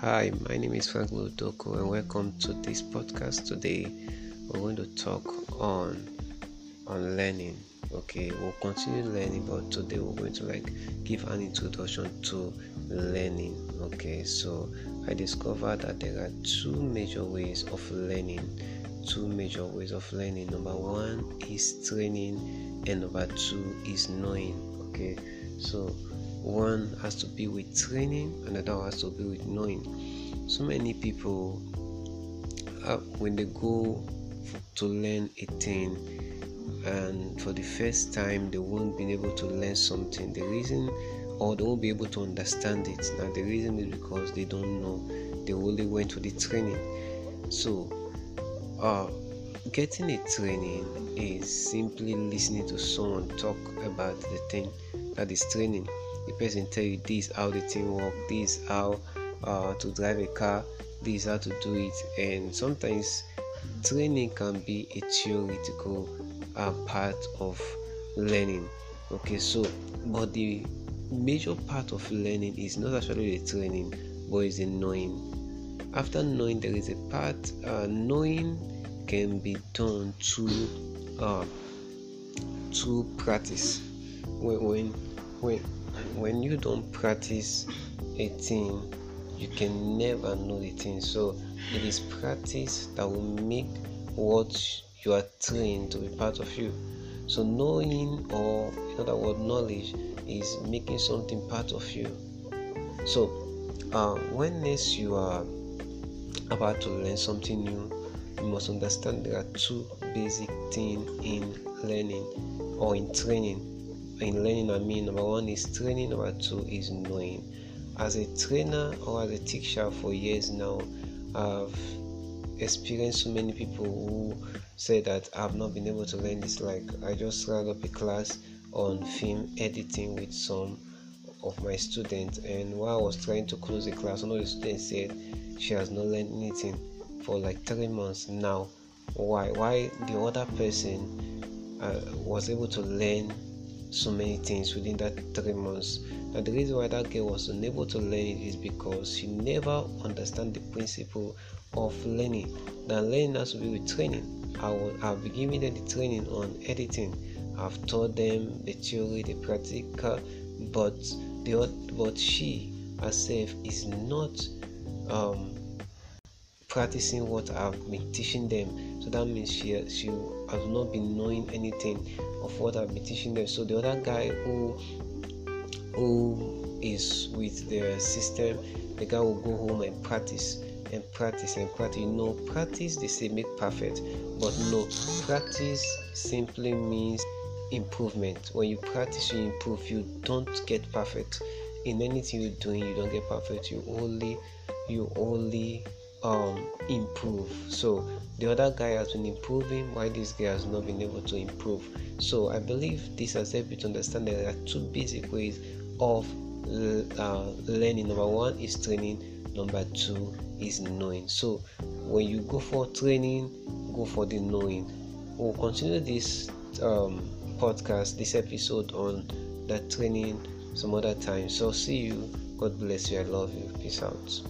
Hi, my name is Frank Lutoko, and welcome to this podcast. Today, we're going to talk on on learning. Okay, we'll continue learning, but today we're going to like give an introduction to learning. Okay, so I discovered that there are two major ways of learning. Two major ways of learning. Number one is training, and number two is knowing. Okay, so one has to be with training another has to be with knowing. So many people uh, when they go to learn a thing and for the first time they won't be able to learn something. The reason or they won't be able to understand it. Now the reason is because they don't know. They only went to the training. So uh getting a training is simply listening to someone talk about the thing that is training the person tell you this how the thing work this how uh, to drive a car this how to do it. And sometimes training can be a theoretical uh, part of learning. Okay so but the major part of learning is not actually the training but is the knowing. After knowing there is a part uh, knowing can be done through uh, practice. When when when when you don't practice a thing you can never know the thing. So it is practice that will make what you are trained to be part of you. So knowing or in other words knowledge is making something part of you. So uh, when next you are about to learn something new you must understand there are two basic things in learning or in training in learning, I mean, number one is training, number two is knowing. As a trainer or as a teacher for years now, I've experienced so many people who say that I've not been able to learn this. Like, I just ran up a class on film editing with some of my students, and while I was trying to close the class, one of the students said she has not learned anything for like three months now. Why? Why the other person uh, was able to learn so many things within that three months. Now, the reason why that girl was unable to learn it is because she never understand the principle of learning. Now, learning has to be with training. I will, I'll be giving them the training on editing. I've taught them the theory, the practical, but the but she herself is not um, practicing what I've been teaching them. So that means she she has not been knowing anything of what I've been teaching them. So the other guy who who is with the system, the guy will go home and practice and practice and practice. You know, practice they say make perfect, but no, practice simply means improvement. When you practice, you improve. You don't get perfect in anything you're doing. You don't get perfect. You only you only um improve. So the other guy has been improving while this guy has not been able to improve. So i believe this has helped you to understand that there are two basic ways of uh, learning. Number one is training. Number two is knowing. So when you go for training go for the knowing. We'll continue this um, podcast this episode on that training some other time. So see you. God bless you. I love you. Peace out